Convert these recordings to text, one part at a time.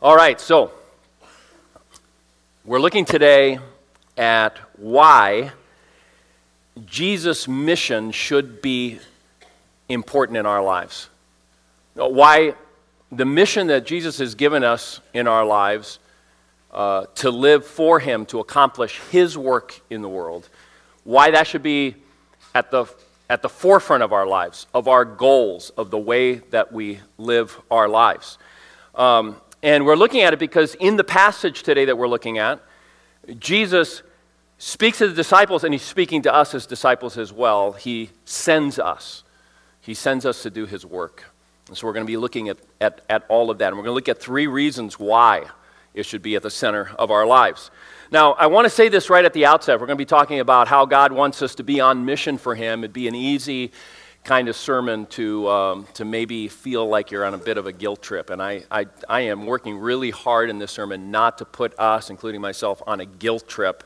All right, so we're looking today at why Jesus' mission should be important in our lives. Why the mission that Jesus has given us in our lives uh, to live for Him, to accomplish His work in the world, why that should be at the, at the forefront of our lives, of our goals, of the way that we live our lives. Um, and we're looking at it because in the passage today that we're looking at, Jesus speaks to the disciples and he's speaking to us as disciples as well. He sends us, he sends us to do his work. And so we're going to be looking at, at, at all of that. And we're going to look at three reasons why it should be at the center of our lives. Now, I want to say this right at the outset. We're going to be talking about how God wants us to be on mission for him. It'd be an easy kind of sermon to, um, to maybe feel like you're on a bit of a guilt trip. And I, I, I am working really hard in this sermon not to put us, including myself, on a guilt trip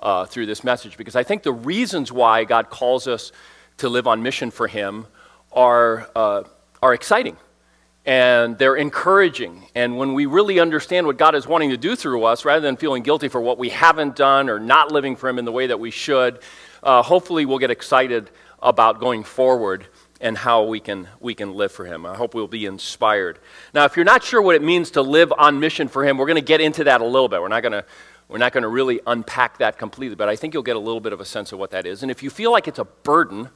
uh, through this message because I think the reasons why God calls us to live on mission for Him are, uh, are exciting and they're encouraging. And when we really understand what God is wanting to do through us, rather than feeling guilty for what we haven't done or not living for Him in the way that we should, uh, hopefully we'll get excited about going forward and how we can, we can live for Him. I hope we'll be inspired. Now, if you're not sure what it means to live on mission for Him, we're going to get into that a little bit. We're not going to we're not going to really unpack that completely, but I think you'll get a little bit of a sense of what that is. And if you feel like it's a burden,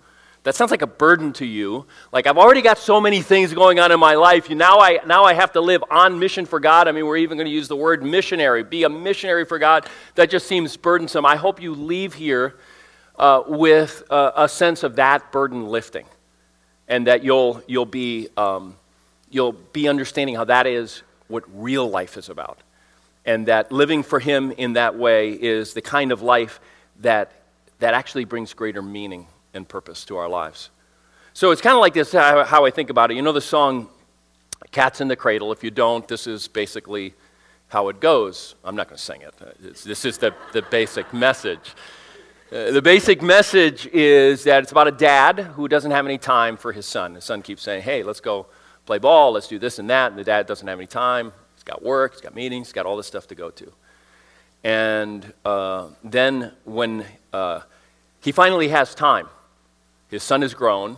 that sounds like a burden to you. Like I've already got so many things going on in my life. Now I now I have to live on mission for God. I mean, we're even going to use the word missionary. Be a missionary for God. That just seems burdensome. I hope you leave here uh, with a, a, sense of that burden lifting, and that you'll, you'll, be, um, you'll be understanding how that is what real life is about. And that living for Him in that way is the kind of life that, that actually brings greater meaning and purpose to our lives. So it's kind of like this how, how I think about it. You know the song Cats in the Cradle? If you don't, this is basically how it goes. I'm not going to sing it. It's, this is the, the basic message. Uh, the basic message is that it's about a dad who doesn't have any time for his son. His son keeps saying, Hey, let's go play ball, let's do this and that. And the dad doesn't have any time. He's got work, he's got meetings, he's got all this stuff to go to. And uh, then when uh, he finally has time, his son is grown,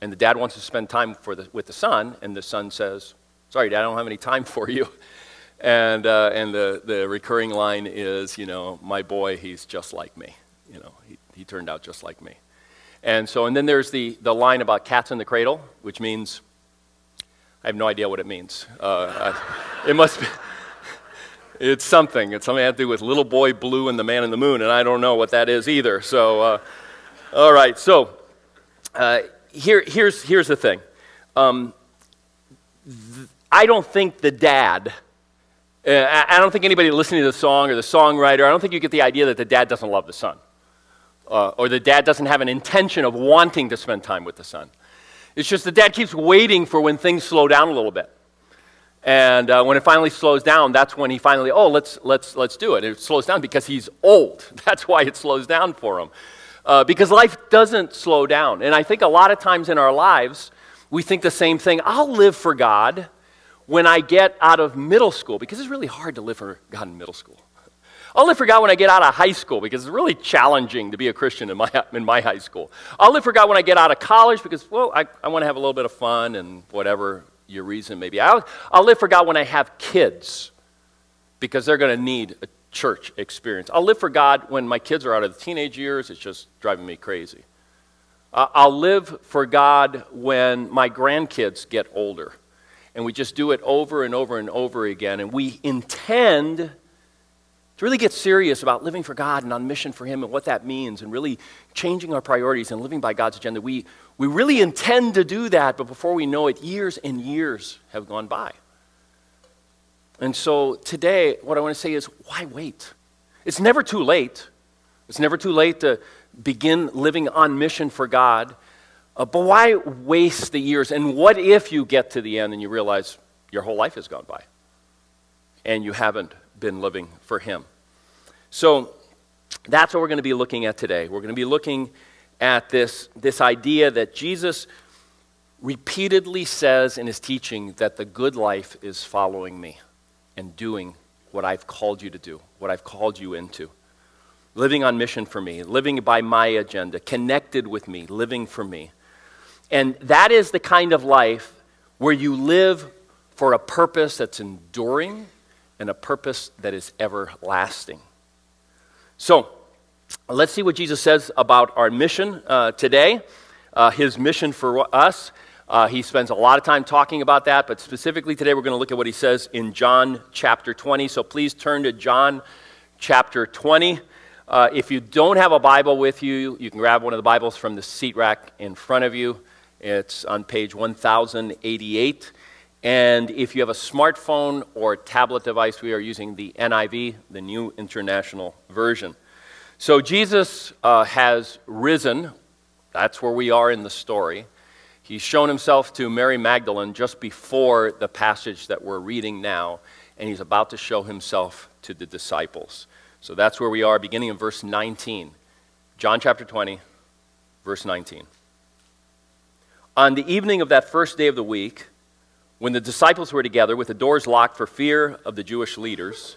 and the dad wants to spend time the, with the son, and the son says, Sorry, dad, I don't have any time for you. And, uh, and the, the recurring line is, You know, my boy, he's just like me you know, he, he turned out just like me. And so, and then there's the, the line about cats in the cradle, which means, I have no idea what it means. Uh, I, it must be, it's something. It's something to have to do with Little Boy Blue and the Man in the Moon, and I don't know what that is either. So, uh, all right, so uh, here, here's, here's the thing. Um, th- I don't think the dad uh, I don't think anybody listening to the song or the songwriter, I don't think you get the idea that the dad doesn't love the son uh, or the dad doesn't have an intention of wanting to spend time with the son. It's just the dad keeps waiting for when things slow down a little bit. And uh, when it finally slows down, that's when he finally, oh, let's, let's, let's do it. it slows down because he's old. That's why it slows down for him. Uh, because life doesn't slow down. And I think a lot of times in our lives, we think the same thing. I'll live for God when I get out of middle school, because it's really hard to live for God in middle school. I'll live for God when I get out of high school because it's really challenging to be a Christian in my, in my high school. I'll live for God when I get out of college because, well, I, I want to have a little bit of fun and whatever your reason may be. I'll, I'll live for God when I have kids because they're going to need a church experience. I'll live for God when my kids are out of the teenage years. It's just driving me crazy. Uh, I'll live for God when my grandkids get older. And we just do it over and over and over again. And we intend really get serious about living for God and on mission for Him and what that means and really changing our priorities and living by God's agenda. We, we really intend to do that, but before we know it, years and years have gone by. And so today, what I want to say is why wait? It's never too late. It's never too late to begin living on mission for God. Uh, but why waste the years? And what if you get to the end and you realize your whole life has gone by and you haven't been living for Him. So that's what we're going to be looking at today. We're going to be looking at this, this idea that Jesus repeatedly says in his teaching that the good life is following me. and doing what I've called you to do, what I've called you into. Living on mission for me, living by my agenda, connected with me, living for me. And that is the kind of life where you live for a purpose that's enduring and a purpose that is everlasting. So, let's see what Jesus says about our mission uh, today, uh, his mission for us. Uh, he spends a lot of time talking about that, but specifically today we're going to look at what he says in John chapter 20. So please turn to John chapter 20. Uh, if you don't have a Bible with you, you can grab one of the Bibles from the seat rack in front of you. It's on page 1088. And if you have a smartphone or tablet device, we are using the NIV, the New International Version. So Jesus uh, has risen. That's where we are in the story. He's shown himself to Mary Magdalene just before the passage that we're reading now, and he's about to show himself to the disciples. So that's where we are, beginning in verse 19. John chapter 20, verse 19. On the evening of that first day of the week, when the disciples were together with the doors locked for fear of the Jewish leaders,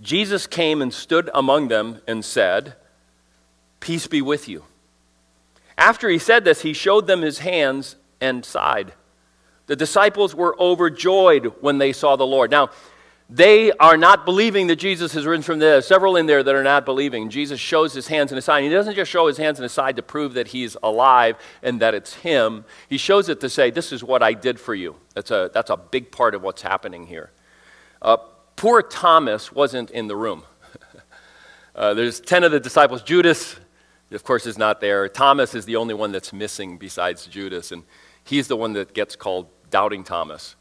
Jesus came and stood among them and said, Peace be with you. After he said this, he showed them his hands and side. The disciples were overjoyed when they saw the Lord. Now, they are not believing that Jesus has risen from the dead. Several in there that are not believing. Jesus shows his hands and his side. He doesn't just show his hands and his side to prove that he's alive and that it's him. He shows it to say, This is what I did for you. That's a, that's a big part of what's happening here. Uh, poor Thomas wasn't in the room. uh, there's 10 of the disciples. Judas of course, is not there. Thomas is the only one that's missing besides Judas, and he's the one that gets called Doubting Thomas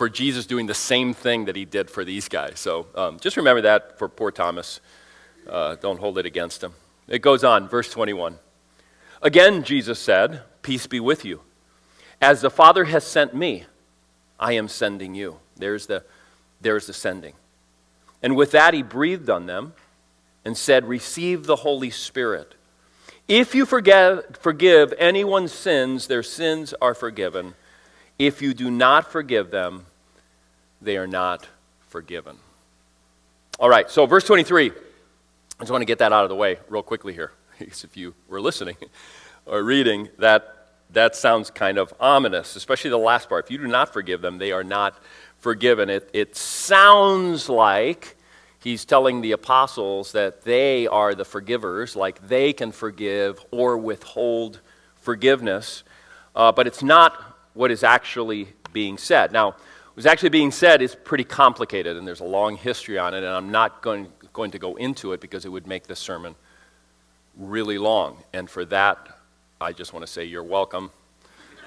for Jesus doing the same thing that he did for these guys. So um, just remember that for poor Thomas. Uh, don't hold it against him. It goes on, verse 21. Again, Jesus said, Peace be with you. As the Father has sent me, I am sending you. There's the, there's the sending. And with that, he breathed on them and said, Receive the Holy Spirit. If you forgive, forgive anyone's sins, their sins are forgiven. If you do not forgive them, they are not forgiven. All right, so verse 23. I just want to get that out of the way real quickly here. Because if you were listening or reading, that, that sounds kind of ominous, especially the last part. If you do not forgive them, they are not forgiven. It, it sounds like he's telling the apostles that they are the forgivers, like they can forgive or withhold forgiveness. Uh, but it's not what is actually being said. Now, what's actually being said is pretty complicated, and there's a long history on it, and I'm not going, going to go into it because it would make this sermon really long. And for that, I just want to say you're welcome.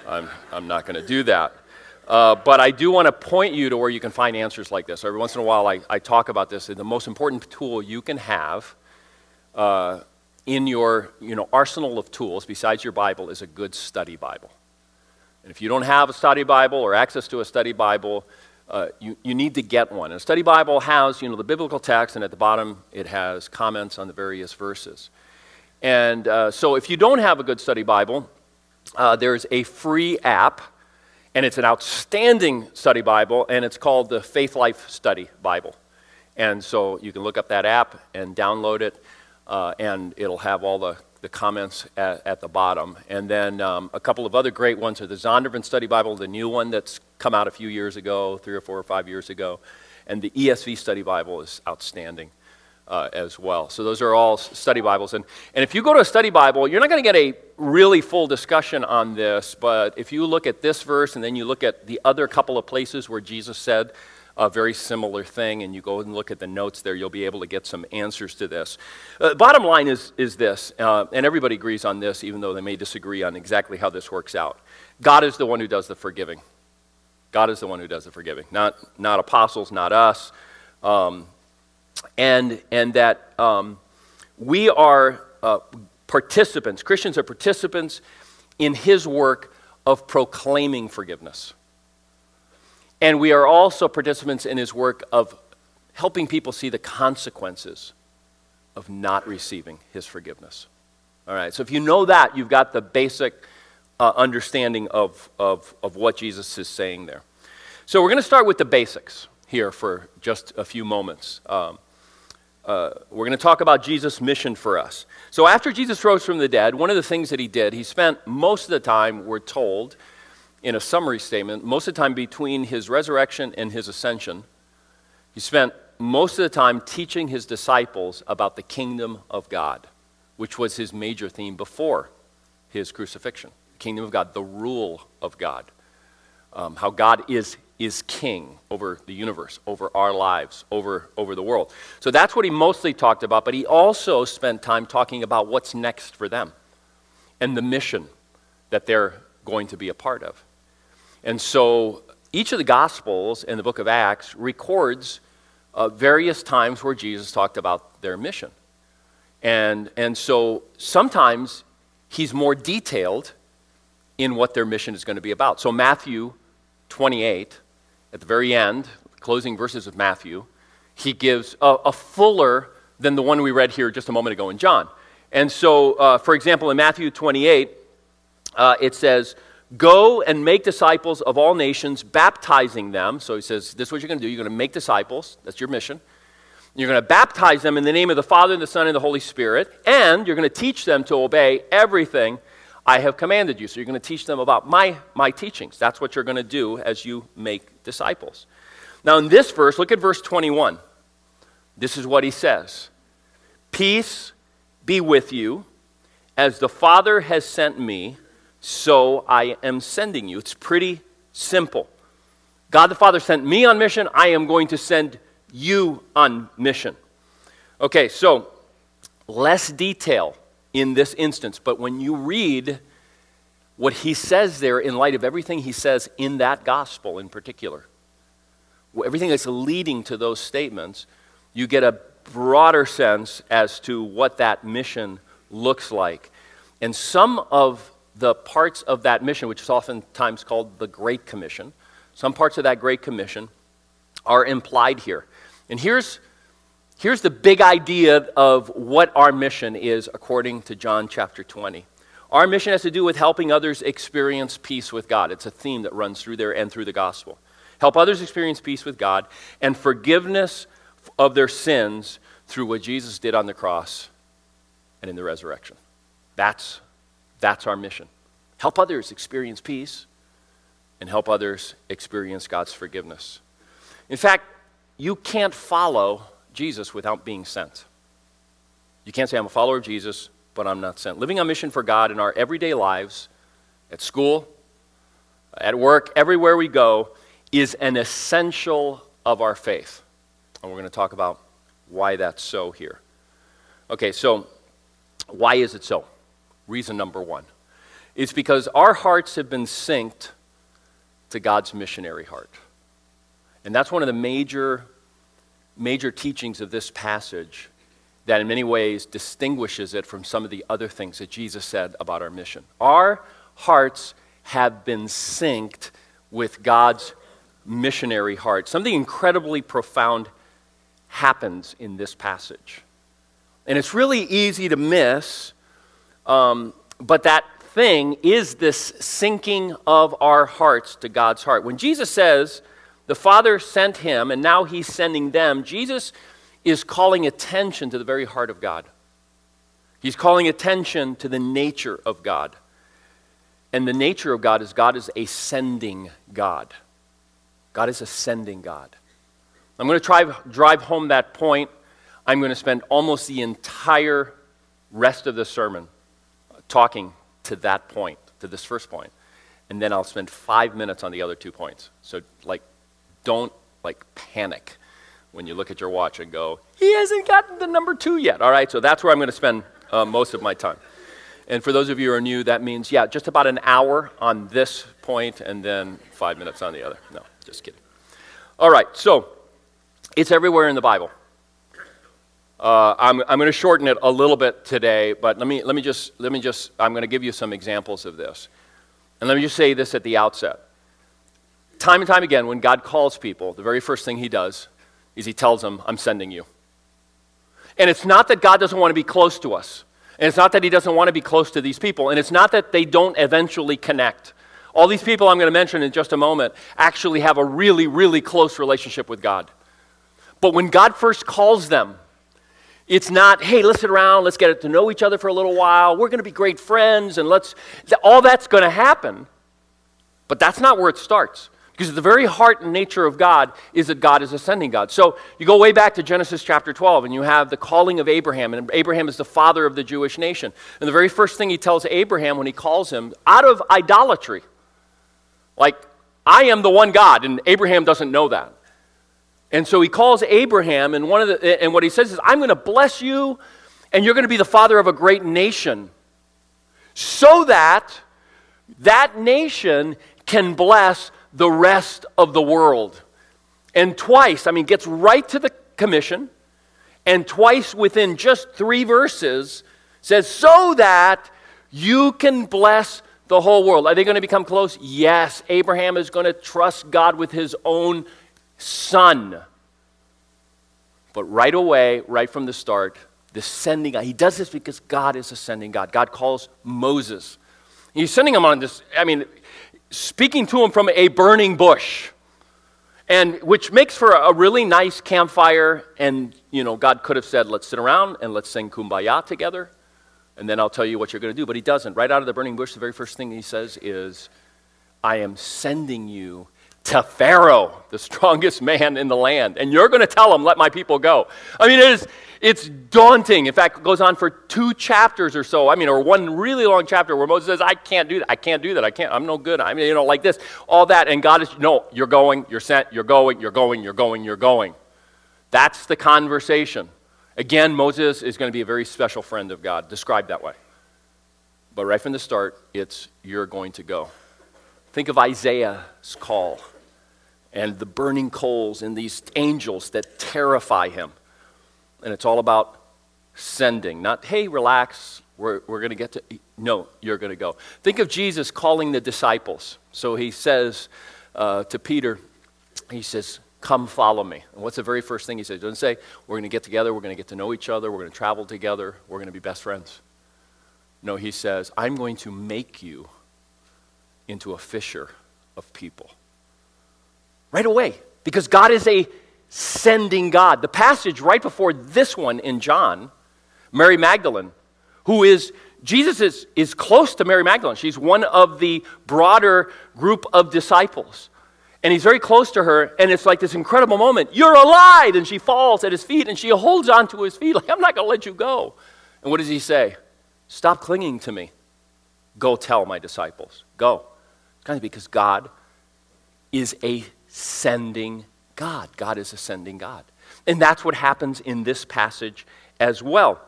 I'm, I'm not going to do that. Uh, but I do want to point you to where you can find answers like this. Every once in a while, I, I talk about this. The most important tool you can have uh, in your you know, arsenal of tools, besides your Bible, is a good study Bible. And if you don't have a study Bible or access to a study Bible, uh, you, you need to get one. And a study Bible has you know, the biblical text, and at the bottom it has comments on the various verses. And uh, so if you don't have a good study Bible, uh, there's a free app and it's an outstanding study Bible, and it's called the Faithlife Study Bible. And so you can look up that app and download it, uh, and it'll have all the, the comments at, at the bottom. And then um, a couple of other great ones are the Zondervan Study Bible, the new one that's come out a few years ago, three or four or five years ago, and the ESV Study Bible is outstanding uh, as well. So those are all study Bibles. And, and if you go to a study Bible, you're not going to get a really full discussion on this, but if you look at this verse and then you look at the other couple of places where Jesus said a very similar thing, and you go and look at the notes there, you'll be able to get some answers to this. Uh, bottom line is, is this, uh, and everybody agrees on this, even though they may disagree on exactly how this works out. God is the one who does the forgiving. God is the one who does the forgiving, not, not apostles, not us. Um, and, and that um, we are uh, participants, Christians are participants in his work of proclaiming forgiveness. And we are also participants in his work of helping people see the consequences of not receiving his forgiveness. All right, so if you know that, you've got the basic uh, understanding of, of, of what Jesus is saying there. So we're going to start with the basics. here for just a few moments. Um, uh, we're going to talk about Jesus' mission for us. So, after Jesus rose from the dead, one of the things that he did, he spent most of the time, we're told, in a summary statement, most of the time between his resurrection and his ascension, he spent most of the time teaching his disciples about the kingdom of God, which was his major theme before his crucifixion. The kingdom of God, the rule of God, um, how God is is king over the universe, over our lives, over, over the world. So that's what he mostly talked about, but he also spent time talking about what's next for them and the mission that they're going to be a part of. And so each of the Gospels and the book of Acts records uh, various times where Jesus talked about their mission. And, and so sometimes he's more detailed in what their mission is going to be about. So Matthew 28 at the very end, closing verses of Matthew, he gives a, a fuller than the one we read here just a moment ago in John. And so, uh, for example, in Matthew 28, uh, it says, Go and make disciples of all nations, baptizing them. So he says, This is what you're going to do. You're going to make disciples. That's your mission. You're going to baptize them in the name of the Father, and the Son, and the Holy Spirit. And you're going to teach them to obey everything I have commanded you. So you're going to teach them about my, my teachings. That's what you're going to do as you make disciples. Now, in this verse, look at verse 21. This is what he says Peace be with you. As the Father has sent me, so I am sending you. It's pretty simple. God the Father sent me on mission. I am going to send you on mission. Okay, so less detail in this instance. But when you read what he says there in light of everything he says in that gospel in particular, everything that's leading to those statements, you get a broader sense as to what that mission looks like. And some of the parts of that mission, which is oftentimes called the Great Commission, some parts of that Great Commission are implied here. And here's Here's the big idea of what our mission is according to John chapter 20. Our mission has to do with helping others experience peace with God. It's a theme that runs through there and through the gospel. Help others experience peace with God and forgiveness of their sins through what Jesus did on the cross and in the resurrection. That's, that's our mission. Help others experience peace and help others experience God's forgiveness. In fact, you can't follow Jesus without being sent. You can't say, I'm a follower of Jesus, but I'm not sent. Living on mission for God in our everyday lives, at school, at work, everywhere we go, is an essential of our faith. And we're going to talk about why that's so here. Okay, so why is it so? Reason number one. is because our hearts have been synced to God's missionary heart. And that's one of the major major teachings of this passage that in many ways distinguishes it from some of the other things that Jesus said about our mission. Our hearts have been synced with God's missionary heart. Something incredibly profound happens in this passage. And it's really easy to miss, um, but that thing is this syncing of our hearts to God's heart. When Jesus says, the Father sent him, and now he's sending them. Jesus is calling attention to the very heart of God. He's calling attention to the nature of God. And the nature of God is God is a sending God. God is a sending God. I'm going to try drive home that point. I'm going to spend almost the entire rest of the sermon talking to that point, to this first. And then I'll spend five minutes on the other two points. So, like, don't like panic when you look at your watch and go, he hasn't gotten the number two yet. All right, so that's where I'm going to spend uh, most of my time. And for those of you who are new, that means, yeah, just about an hour on this point and then five minutes on the other. No, just kidding. All right, so it's everywhere in the Bible. Uh, I'm, I'm going to shorten it a little bit today, but let me, let me just, let me just, I'm going to give you some examples of this. And let me just say this at the outset time and time again, when God calls people, the very first thing he does is he tells them, I'm sending you. And it's not that God doesn't want to be close to us. And it's not that he doesn't want to be close to these people. And it's not that they don't eventually connect All these people I'm going to mention in just a moment actually have a really, really close relationship with God. But when God first calls them, it's not, hey, let's sit around, let's get to know each other for a little while. We're going to be great friends, and let's, all that's going to happen. But that's not where it starts. Because the very heart and nature of God is that God is ascending God. So you go way back to Genesis chapter 12, and you have the calling of Abraham, and Abraham is the father of the Jewish nation. And the very first thing he tells Abraham when he calls him, out of idolatry, like, I am the one God, and Abraham doesn't know that. And so he calls Abraham, and, one of the, and what he says is, I'm going to bless you, and you're going to be the father of a great nation, so that that nation can bless the rest of the world. And twice, I mean, gets right to the commission, and twice within just three verses says, so that you can bless the whole world. Are they going to become close? Yes. Abraham is going to trust God with his own son. But right away, right from the start, the sending God, he does this because God is a sending God. God calls Moses. He's sending him on this, I mean, speaking to him from a burning bush. And which makes for a really nice campfire. And, you know, God could have said, let's sit around and let's sing kumbaya together. And then I'll tell you what you're going to do. But he doesn't. Right out of the burning bush, the very first thing he says is, I am sending you to Pharaoh, the strongest man in the land. And you're going to tell him, let my people go. I mean, it is, it's daunting. In fact, it goes on for two chapters or so. I mean, or one really long chapter where Moses says, I can't do that. I can't do that. I can't. I'm no good. I mean, you know, like this. All that. And God is, no, you're going, you're sent, you're going, you're going, you're going, you're going. That's the conversation. Again, Moses is going to be a very special friend of God, described that way. But right from the start, it's you're going to go. Think of Isaiah's call and the burning coals and these angels that terrify him. And it's all about sending, not, hey, relax, we're, we're going to get to. No, you're going to go. Think of Jesus calling the disciples. So he says uh, to Peter, he says, Come follow me. And what's the very first thing he says? He doesn't say, We're going to get together, we're going to get to know each other, we're going to travel together, we're going to be best friends. No, he says, I'm going to make you into a fisher of people. Right away, because God is a sending God. The passage right before this one in John, Mary Magdalene, who is, Jesus is, is close to Mary Magdalene. She's one of the broader group of disciples. And he's very close to her, and it's like this incredible moment. You're alive! And she falls at his feet, and she holds on to his feet, like, I'm not going to let you go. And what does he say? Stop clinging to me. Go tell my disciples. Go. It's kind of because God is a sending God. God is a sending God. And that's what happens in this passage as well.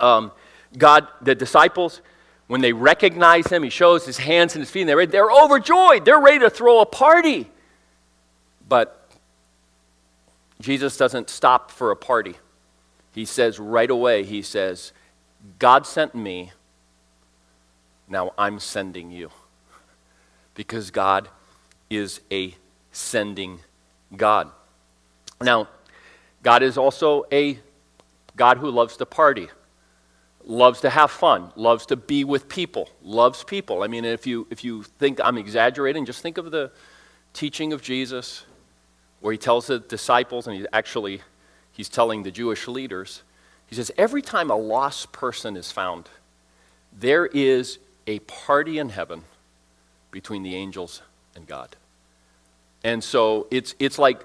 Um, God, the disciples, when they recognize him, he shows his hands and his feet, and they're, they're overjoyed. They're ready to throw a party. But Jesus doesn't stop for a party. He says right away, he says, God sent me, now I'm sending you. Because God is a sending God. Now, God is also a God who loves to party, loves to have fun, loves to be with people, loves people. I mean, if you, if you think I'm exaggerating, just think of the teaching of Jesus where he tells the disciples, and he actually he's telling the Jewish leaders, he says, every time a lost person is found, there is a party in heaven between the angels and God. And so it's, it's like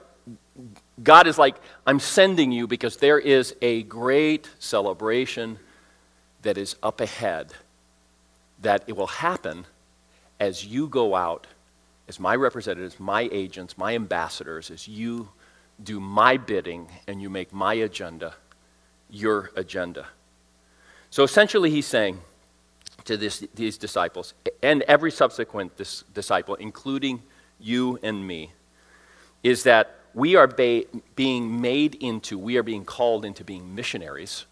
God is like, I'm sending you because there is a great celebration that is up ahead that it will happen as you go out as my representatives, my agents, my ambassadors, as you do my bidding and you make my agenda your agenda. So essentially, he's saying to this, these disciples and every subsequent dis- disciple, including you and me, is that we are ba- being made into, we are being called into being missionaries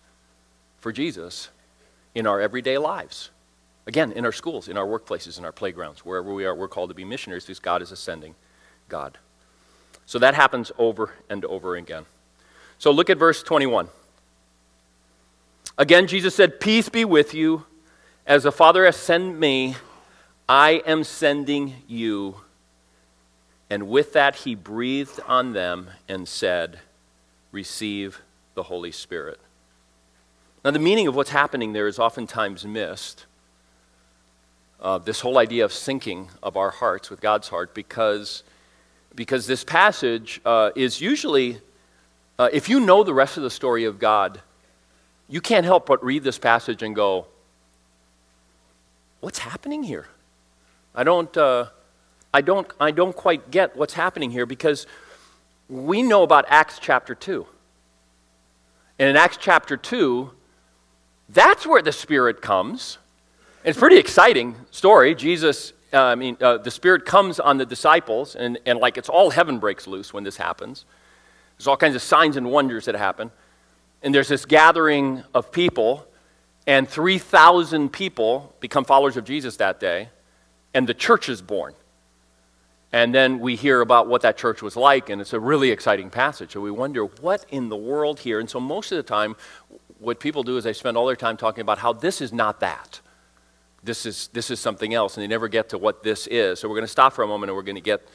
for Jesus in our everyday lives. Again, in our schools, in our workplaces, in our playgrounds, wherever we are, we're called to be missionaries because God is ascending God. So that happens over and over again. So look at verse 21. Again, Jesus said, Peace be with you. As the Father has sent me, I am sending you. And with that, he breathed on them and said, Receive the Holy Spirit. Now, the meaning of what's happening there is oftentimes missed. Uh, this whole idea of syncing of our hearts with God's heart, because, because this passage uh, is usually, uh, if you know the rest of the story of God, you can't help but read this passage and go, What's happening here? I don't, uh, I don't, I don't quite get what's happening here because we know about Acts chapter 2. And in Acts chapter 2, that's where the Spirit comes. It's a pretty exciting story. Jesus, uh, I mean, uh, the Spirit comes on the disciples, and, and like it's all heaven breaks loose when this happens. There's all kinds of signs and wonders that happen. And there's this gathering of people, and 3,000 people become followers of Jesus that day and the church is born. And then we hear about what that church was like, and it's a really exciting passage. So we wonder, what in the world here? And so most of the time, what people do is they spend all their time talking about how this is not that. This is, this is something else, and they never get to what this is. So we're going to stop for a moment and we're going to get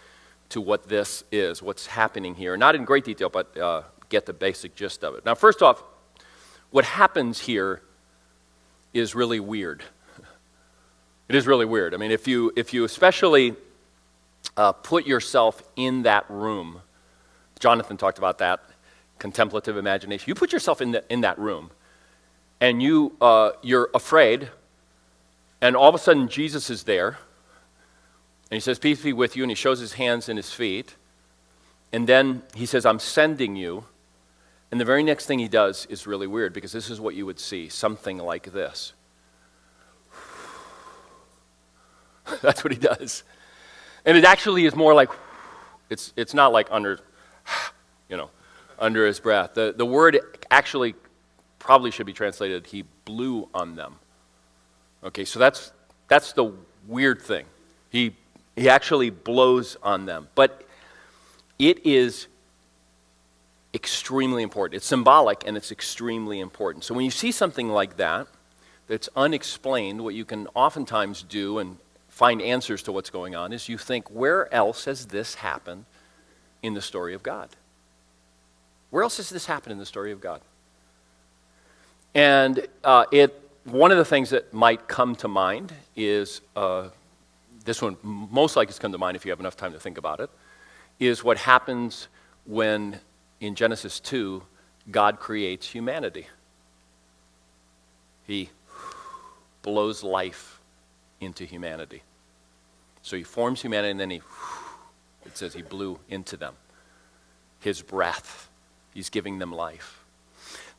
to what this is, what's happening here. Not in great detail, but uh, get the basic gist of it. Now, first off, what happens here is really weird. It is really weird. I mean, if you, if you especially uh, put yourself in that room, Jonathan talked about that, contemplative imagination. You put yourself in, the, in that room, and you, uh, you're afraid, and all of a sudden Jesus is there, and he says, Peace be with you, and he shows his hands and his feet, and then he says, I'm sending you. And the very next thing he does is really weird because this is what you would see something like this. That's what he does. And it actually is more like, it's, it's not like under, you know, under his breath. The, the word actually probably should be translated, he blew on them. Okay, so that's, that's the weird thing. He, he actually blows on them. But it is extremely important. It's symbolic and it's extremely important. So when you see something like that, that's unexplained, what you can oftentimes do, and find answers to what's going on is you think, where else has this happened in the story of God? Where else has this happened in the story of God? And uh, it, one of the things that might come to mind is uh, this one most likely has come to mind if you have enough time to think about it, is what happens when in Genesis 2 God creates humanity. He blows life into humanity. So he forms humanity and then he, it says he blew into them. His breath. He's giving them life.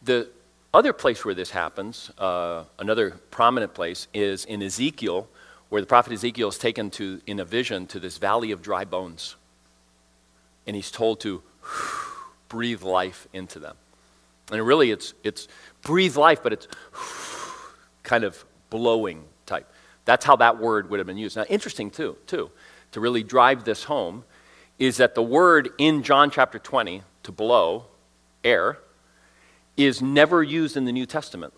The other place where this happens, uh, another prominent place, is in Ezekiel, where the prophet Ezekiel is taken to, in a vision to this valley of dry bones. And he's told to breathe life into them. And really, it's, it's breathe life, but it's kind of blowing. That's how that word would have been used. Now, interesting too, too, to really drive this home, is that the word in John chapter 20, to blow, air, is never used in the New Testament,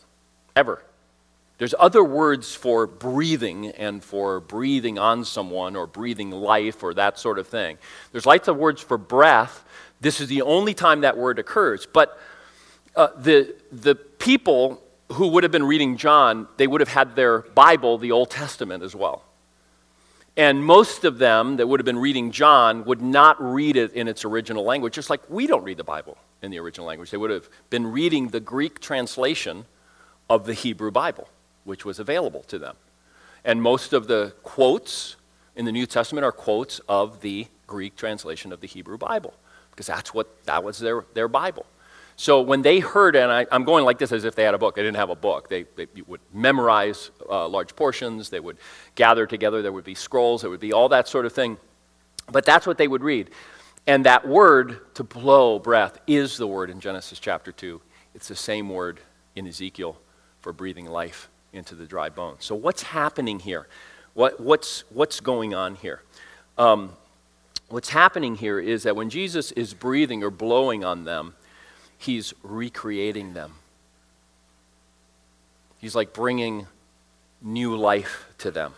ever. There's other words for breathing and for breathing on someone or breathing life or that sort of thing. There's lots of words for breath. This is the only time that word occurs. But uh, the, the people who would have been reading John, they would have had their Bible, the Old Testament, as well. And most of them that would have been reading John would not read it in its original language, just like we don't read the Bible in the original language. They would have been reading the Greek translation of the Hebrew Bible, which was available to them. And most of the quotes in the New Testament are quotes of the Greek translation of the Hebrew Bible, because that's what that was their, their Bible. So when they heard, and I, am going like this as if they had a book. They didn't have a book. They, they would memorize uh, large portions. They would gather together. There would be scrolls. There would be all that sort of thing. But that's what they would read. And that word to blow breath is the word in Genesis chapter 2. It's the same word in Ezekiel for breathing life into the dry bones. So what's happening here? What, what's, what's going on here? Um, what's happening here is that when Jesus is breathing or blowing on them, He's recreating them. He's like bringing new life to them.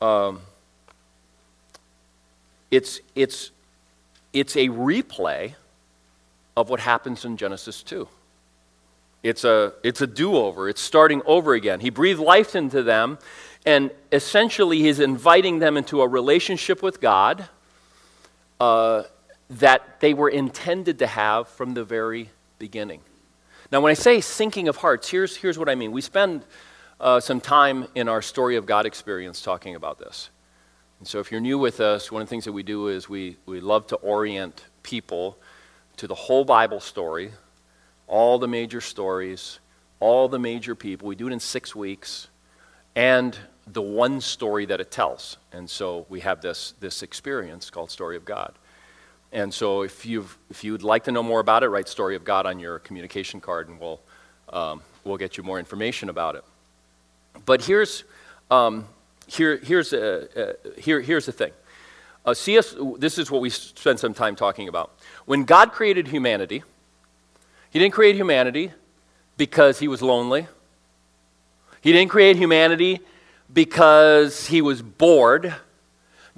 um, it's, it's, it's a replay of what happens in Genesis 2. It's a, it's a do over, it's starting over again. He breathed life into them, and essentially, he's inviting them into a relationship with God uh, that they were intended to have from the very beginning. Now, when I say syncing of hearts, here's, here's what I mean. We spend uh, some time in our story of God experience talking about this. And so, if you're new with us, one of the things that we do is we, we love to orient people to the whole Bible story, all the major stories, all the major people. We do it in six weeks, and the one story that it tells. And so we have this, this experience called Story of God. And so if, you've, if you'd like to know more about it, write Story of God on your communication card, and we'll, um, we'll get you more information about it. But here's, um, here, here's, a, a, here, here's the thing. Uh, CS, this is what we spent some time talking about. When God created humanity, he didn't create humanity because he was lonely. He didn't create humanity because he was bored.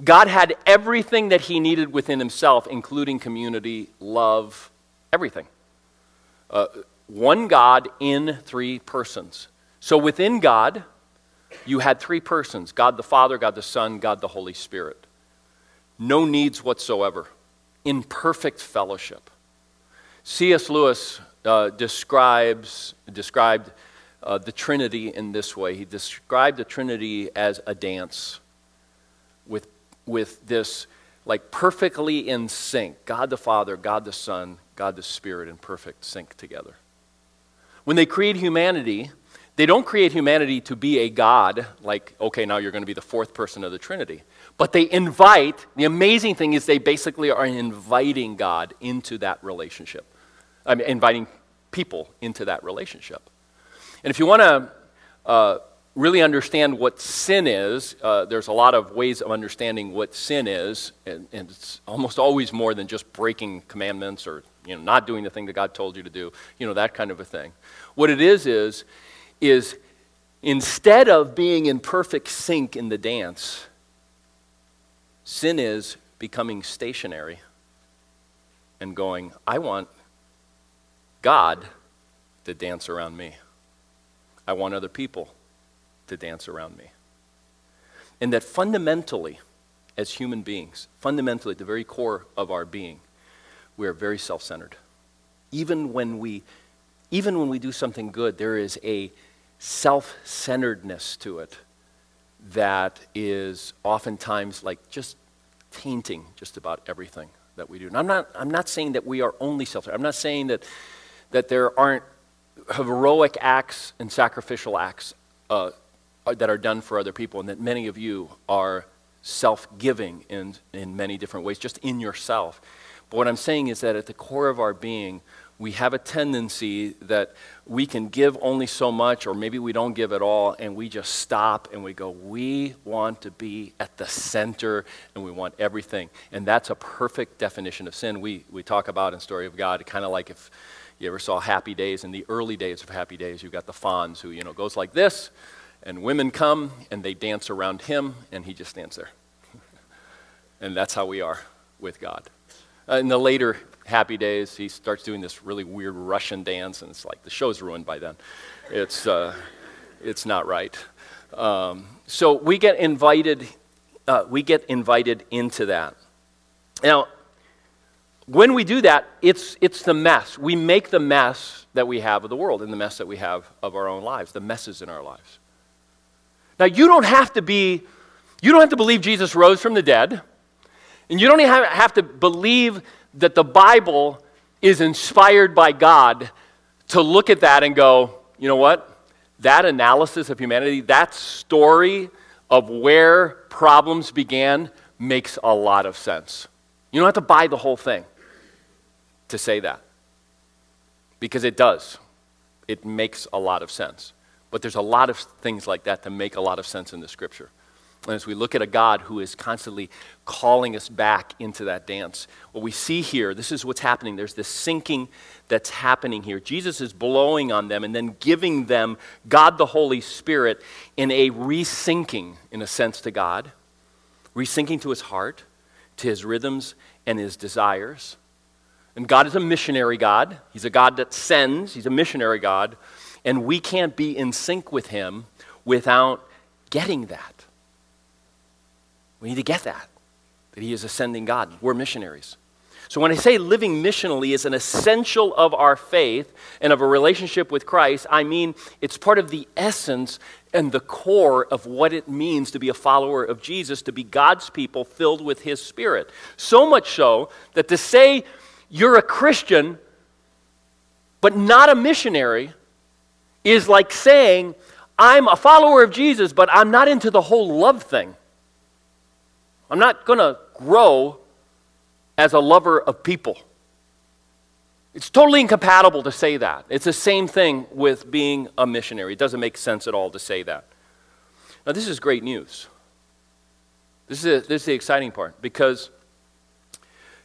God had everything that he needed within himself, including community, love, everything. Uh, one God in three persons. So within God, you had three persons God the Father, God the Son, God the Holy Spirit. No needs whatsoever, in perfect fellowship. C.S. Lewis uh, describes, described uh, the Trinity in this way. He described the Trinity as a dance with, this, like, perfectly in sync God the Father, God the Son, God the Spirit in perfect sync together. When they create humanity, they don't create humanity to be a God, like, okay, now you're going to be the fourth person of the Trinity. But they invite, the amazing thing is they basically are inviting God into that relationship. I mean, inviting people into that relationship. And if you want to uh, really understand what sin is, uh, there's a lot of ways of understanding what sin is, and, and, it's almost always more than just breaking commandments or you know, not doing the thing that God told you to do, you know, that kind of a thing. What it is is, is instead of being in perfect sync in the dance, sin is becoming stationary and going, I want God to dance around me. I want other people to dance around me. And that fundamentally, as human beings, fundamentally, at the very core of our being, we are very self centered. Even when we even when we do something good, there is a self centeredness to it that is oftentimes like just tainting just about everything that we do. And I'm not, I'm not saying that we are only self centered. I'm not saying that, that there aren't heroic acts and sacrificial acts uh, Uh, that are done for other people, and that many of you are self giving in, in many different ways, just in yourself. But what I'm saying is that at the core of our being, we have a tendency that we can give only so much, or maybe we don't give at all, and we just stop and we go, We want to be at the center and we want everything. And that's a perfect definition of sin. We, we talk about in Story of God, kind of like if you ever saw Happy Days, in the early days of Happy Days, you've got the Fonz who, you know, goes like this, and women come and they dance around him, and he just stands there. and that's how we are with God. Uh, in the later Happy Days, he starts doing this really weird Russian dance, and it's like the show's ruined by then. It's, uh, it's not right. Um, so we get invited, uh, we get invited into that. Now, when we do that, it's, it's the mess. We make the mess that we have of the world and the mess that we have of our own lives, the messes in our lives. Now, you don't have to be, you don't have to believe Jesus rose from the dead, and you don't even have to believe that the Bible is inspired by God to look at that and go, you know what? That analysis of humanity, that story of where problems began makes a lot of sense. You don't have to buy the whole thing to say that because it does. It makes a lot of sense. But there's a lot of things like that that make a lot of sense in the scripture. And as we look at a God who is constantly calling us back into that dance, what we see here, this is what's happening. There's this syncing that's happening here. Jesus is blowing on them and then giving them God the Holy Spirit in a resyncing, in a sense, to God, resyncing to his heart, to his rhythms and his desires. And God is a missionary God. He's a God that sends, He's a missionary God. And we can't be in sync with Him without getting that. We need to get that, that He is ascending God. We're missionaries. So when I say living missionally is an essential of our faith and of a relationship with Christ, I mean it's part of the essence and the core of what it means to be a follower of Jesus, to be God's people filled with His Spirit. So much so that to say you're a Christian but not a missionary is like saying, I'm a follower of Jesus, but I'm not into the whole love thing. I'm not going to grow as a lover of people. It's totally incompatible to say that. It's the same thing with being a missionary. It doesn't make sense at all to say that. Now, this is great news. This is, this is the exciting part because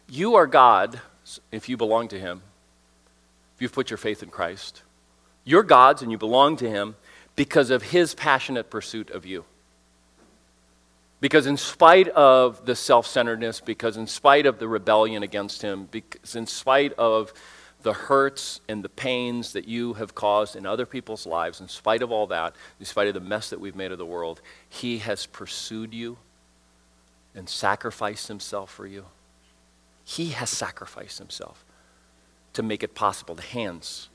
you are God if you belong to Him, if you've put your faith in Christ. You're God's and you belong to Him because of His passionate pursuit of you. Because, in spite of the self centeredness, because, in spite of the rebellion against Him, because, in spite of the hurts and the pains that you have caused in other people's lives, in spite of all that, in spite of the mess that we've made of the world, He has pursued you and sacrificed Himself for you. He has sacrificed Himself to make it possible the hands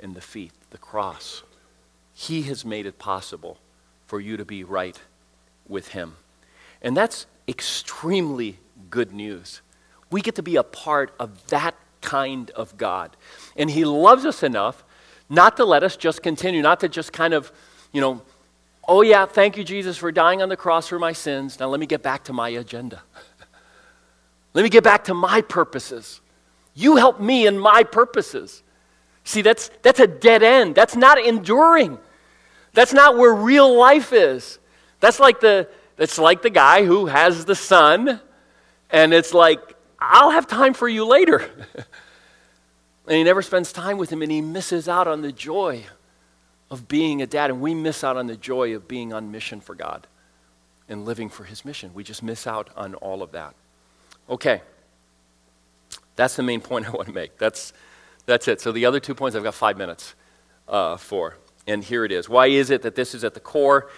and the feet, the cross. He has made it possible for you to be right with Him. And that's extremely good news. We get to be a part of that kind of God. And He loves us enough not to let us just continue, not to just kind of, you know, oh yeah, thank you, Jesus, for dying on the cross for my sins. Now let me get back to my agenda. let me get back to my purposes. You help me in my purposes. See, that's, that's a dead end. That's not enduring. That's not where real life is. That's like the, that's like the guy who has the son, and it's like, I'll have time for you later. and he never spends time with him, and he misses out on the joy of being a dad. And we miss out on the joy of being on mission for God and living for his mission. We just miss out on all of that. Okay. That's the main point I want to make. That's, that's it. So the other two points I've got five minutes uh, for. And here it is. Why is it that this is at the core?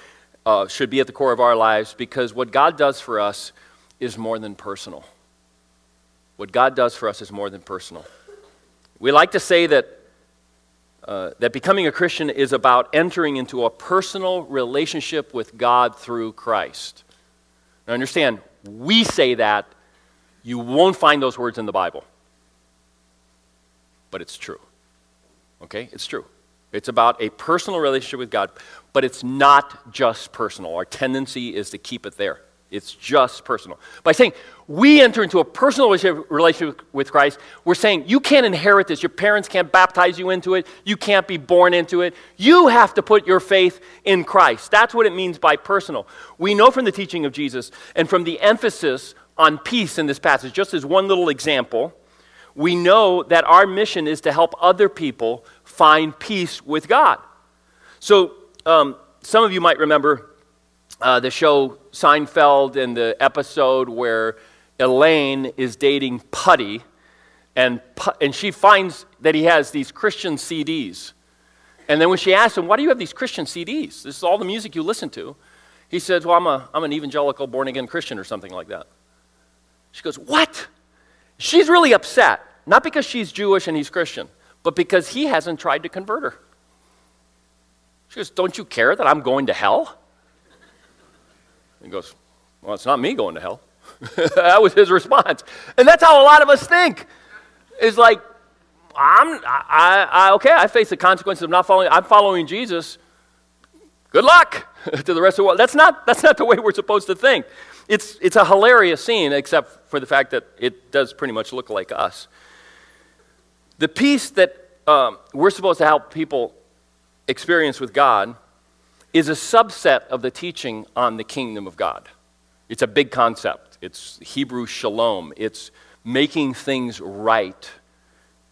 uh, should be at the core of our lives because what God does for us is more than personal. What God does for us is more than personal. We like to say that, uh, that becoming a Christian is about entering into a personal relationship with God through Christ. Now, understand, we say that, you won't find those words in the Bible. But it's true. Okay? It's true. It's about a personal relationship with God, but it's not just personal. Our tendency is to keep it there. It's just personal. By saying we enter into a personal relationship with Christ, we're saying you can't inherit this. Your parents can't baptize you into it. You can't be born into it. You have to put your faith in Christ. That's what it means by personal. We know from the teaching of Jesus and from the emphasis on peace in this passage, just as one little example, we know that our mission is to help other people find peace with God. So, um, some of you might remember uh, the show Seinfeld and the episode where Elaine is dating Puddy, and, and she finds that he has these Christian CDs. And then when she asks him, Why do you have these Christian CDs? This is all the music you listen to. He says, Well, I'm, a, I'm an evangelical born again Christian or something like that. She goes, What? She's really upset. Not because she's Jewish and he's Christian but because he hasn't tried to convert her. She goes, Don't you care that I'm going to hell? He goes, Well, it's not me going to hell. that was his response. And that's how a lot of us think. Is like, I'm, I, I, okay, I face the consequences of not following, I'm following Jesus. Good luck to the rest of the world. That's not, that's not the way we're supposed to think. It's, it's a hilarious scene, except for the fact that it does pretty much look like us. The peace that um, we're supposed to help people experience with God is a subset of the teaching on the kingdom of God. It's a big concept. It's Hebrew shalom. It's making things right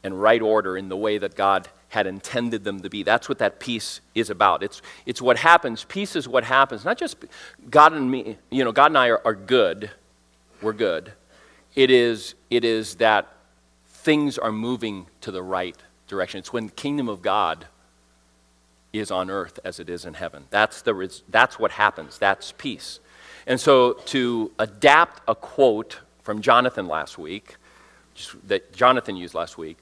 and right order in the way that God had intended them to be. That's what that peace is about. It's, it's what happens. Peace is what happens. Not just God and me, you know, God and I are, are good. We're good. It is, it is that things are moving to the right direction. It's when the kingdom of God is on earth as it is in heaven. That's, the, that's what happens. That's peace. And so to adapt a quote from Jonathan last week, that Jonathan used last week,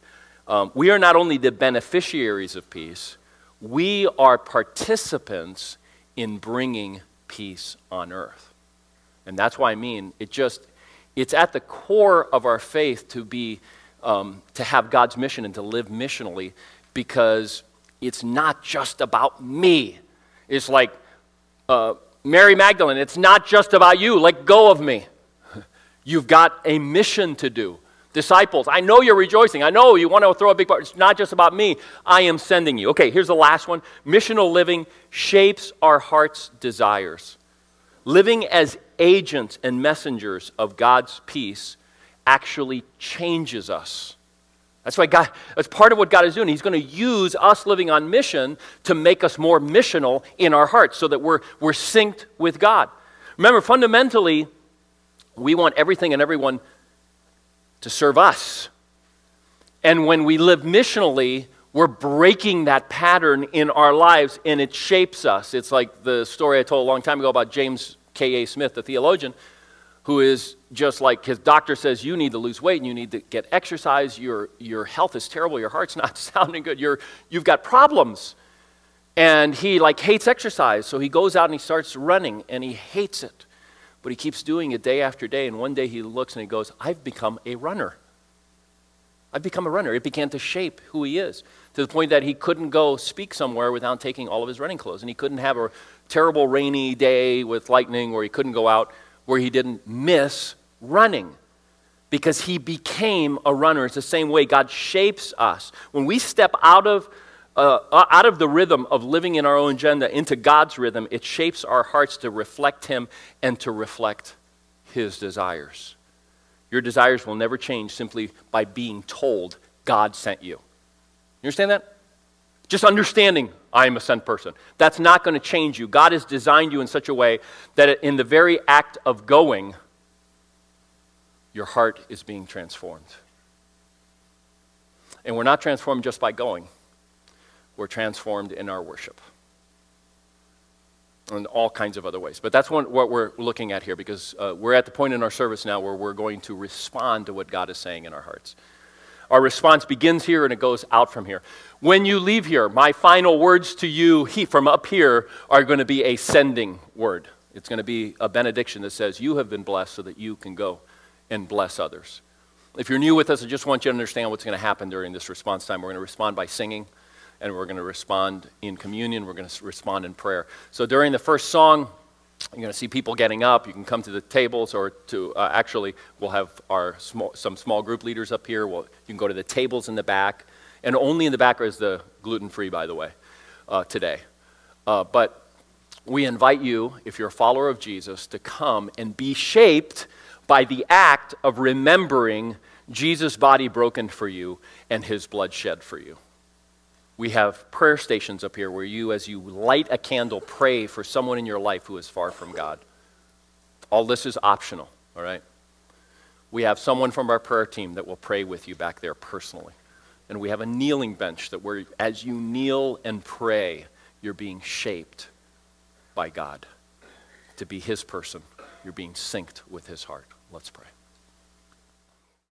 um, we are not only the beneficiaries of peace, we are participants in bringing peace on earth. And that's why I mean, it just, it's at the core of our faith to be, um, to have God's mission and to live missionally because it's not just about me. It's like uh, Mary Magdalene, it's not just about you. Let go of me. You've got a mission to do. Disciples, I know you're rejoicing. I know you want to throw a big party. It's not just about me. I am sending you. Okay, here's the last one. Missional living shapes our heart's desires. Living as agents and messengers of God's peace actually changes us. That's why God, that's part of what God is doing. He's going to use us living on mission to make us more missional in our hearts so that we're, we're synced with God. Remember, fundamentally, we want everything and everyone to serve us. And when we live missionally, we're breaking that pattern in our lives and it shapes us. It's like the story I told a long time ago about James K.A. Smith, the theologian who is just like his doctor says you need to lose weight and you need to get exercise your, your health is terrible your heart's not sounding good you're, you've got problems and he like hates exercise so he goes out and he starts running and he hates it but he keeps doing it day after day and one day he looks and he goes i've become a runner i've become a runner it began to shape who he is to the point that he couldn't go speak somewhere without taking all of his running clothes and he couldn't have a terrible rainy day with lightning where he couldn't go out where he didn't miss running because he became a runner. It's the same way God shapes us. When we step out of, uh, out of the rhythm of living in our own agenda into God's rhythm, it shapes our hearts to reflect Him and to reflect His desires. Your desires will never change simply by being told God sent you. You understand that? Just understanding I am a sent person. That's not going to change you. God has designed you in such a way that in the very act of going, your heart is being transformed. And we're not transformed just by going, we're transformed in our worship. In all kinds of other ways. But that's one, what we're looking at here because uh, we're at the point in our service now where we're going to respond to what God is saying in our hearts. Our response begins here and it goes out from here. When you leave here, my final words to you he, from up here are going to be a sending word. It's going to be a benediction that says, You have been blessed so that you can go and bless others. If you're new with us, I just want you to understand what's going to happen during this response time. We're going to respond by singing, and we're going to respond in communion, we're going to respond in prayer. So during the first song, you're going to see people getting up. You can come to the tables, or to uh, actually, we'll have our small, some small group leaders up here. We'll, you can go to the tables in the back, and only in the back is the gluten free, by the way, uh, today. Uh, but we invite you, if you're a follower of Jesus, to come and be shaped by the act of remembering Jesus' body broken for you and his blood shed for you. We have prayer stations up here where you, as you light a candle, pray for someone in your life who is far from God. All this is optional, all right? We have someone from our prayer team that will pray with you back there personally. And we have a kneeling bench that where, as you kneel and pray, you're being shaped by God to be His person. You're being synced with His heart. Let's pray.